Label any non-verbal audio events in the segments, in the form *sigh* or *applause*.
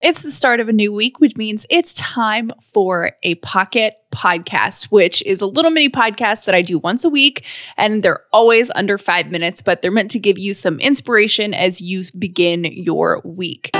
It's the start of a new week, which means it's time for a pocket podcast, which is a little mini podcast that I do once a week. And they're always under five minutes, but they're meant to give you some inspiration as you begin your week.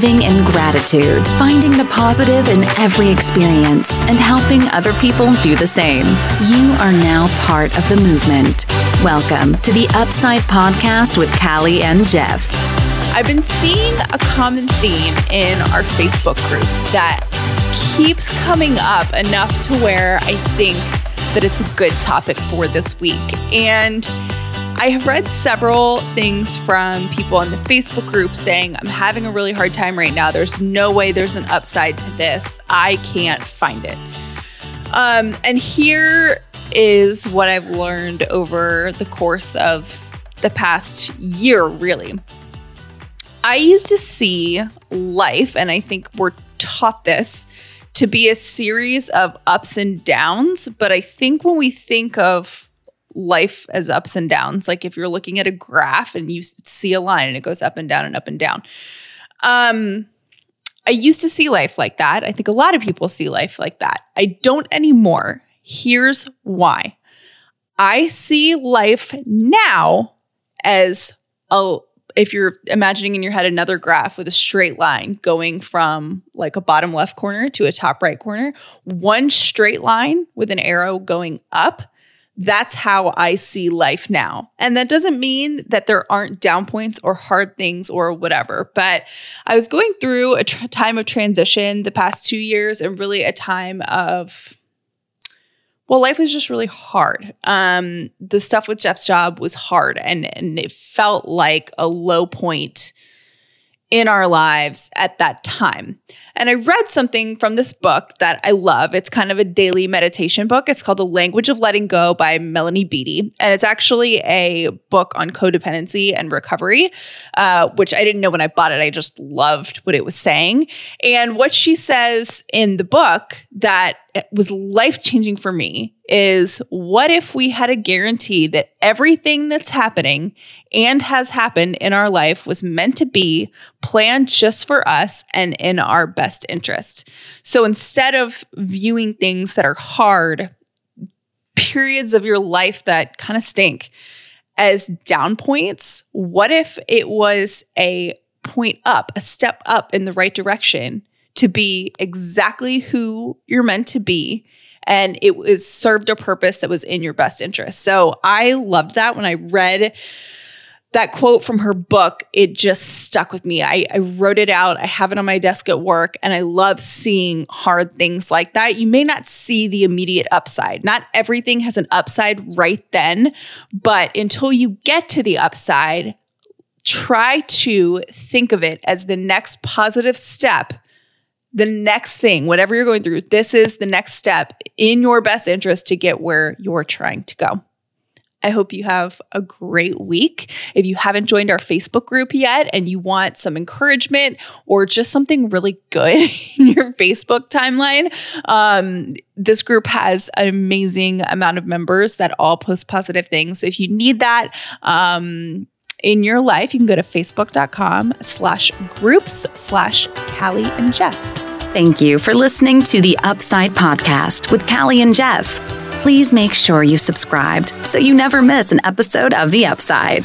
Living in gratitude, finding the positive in every experience, and helping other people do the same. You are now part of the movement. Welcome to the Upside Podcast with Callie and Jeff. I've been seeing a common theme in our Facebook group that keeps coming up enough to where I think that it's a good topic for this week. And I have read several things from people in the Facebook group saying, I'm having a really hard time right now. There's no way there's an upside to this. I can't find it. Um, and here is what I've learned over the course of the past year, really. I used to see life, and I think we're taught this to be a series of ups and downs. But I think when we think of life as ups and downs. Like if you're looking at a graph and you see a line and it goes up and down and up and down. Um, I used to see life like that. I think a lot of people see life like that. I don't anymore. Here's why. I see life now as a if you're imagining in your head another graph with a straight line going from like a bottom left corner to a top right corner, one straight line with an arrow going up that's how I see life now. And that doesn't mean that there aren't down points or hard things or whatever. But I was going through a tr- time of transition the past two years and really a time of, well, life was just really hard. Um, the stuff with Jeff's job was hard and, and it felt like a low point in our lives at that time. And I read something from this book that I love. It's kind of a daily meditation book. It's called The Language of Letting Go by Melody Beattie. And it's actually a book on codependency and recovery, uh, which I didn't know when I bought it. I just loved what it was saying. And what she says in the book that was life changing for me is what if we had a guarantee that everything that's happening and has happened in our life was meant to be planned just for us and in our best interest? So instead of viewing things that are hard, periods of your life that kind of stink as down points, what if it was a point up, a step up in the right direction to be exactly who you're meant to be and it was served a purpose that was in your best interest. So I loved that when I read that quote from her book, it just stuck with me. I, I, wrote it out. I have it on my desk at work, and I love seeing hard things like that. You may not see the immediate upside. Not everything has an upside right then, but until you get to the upside, try to think of it as the next positive step. The next thing, whatever you're going through, this is the next step in your best interest to get where you're trying to go. I hope you have a great week. If you haven't joined our Facebook group yet and you want some encouragement or just something really good *laughs* in your Facebook timeline, um, this group has an amazing amount of members that all post positive things. So if you need that, um, in your life, you can go to facebook.com slash groups slash Callie and Jeff. Thank you for listening to the Upside Podcast with Callie and Jeff please make sure you subscribed so you never miss an episode of The Upside.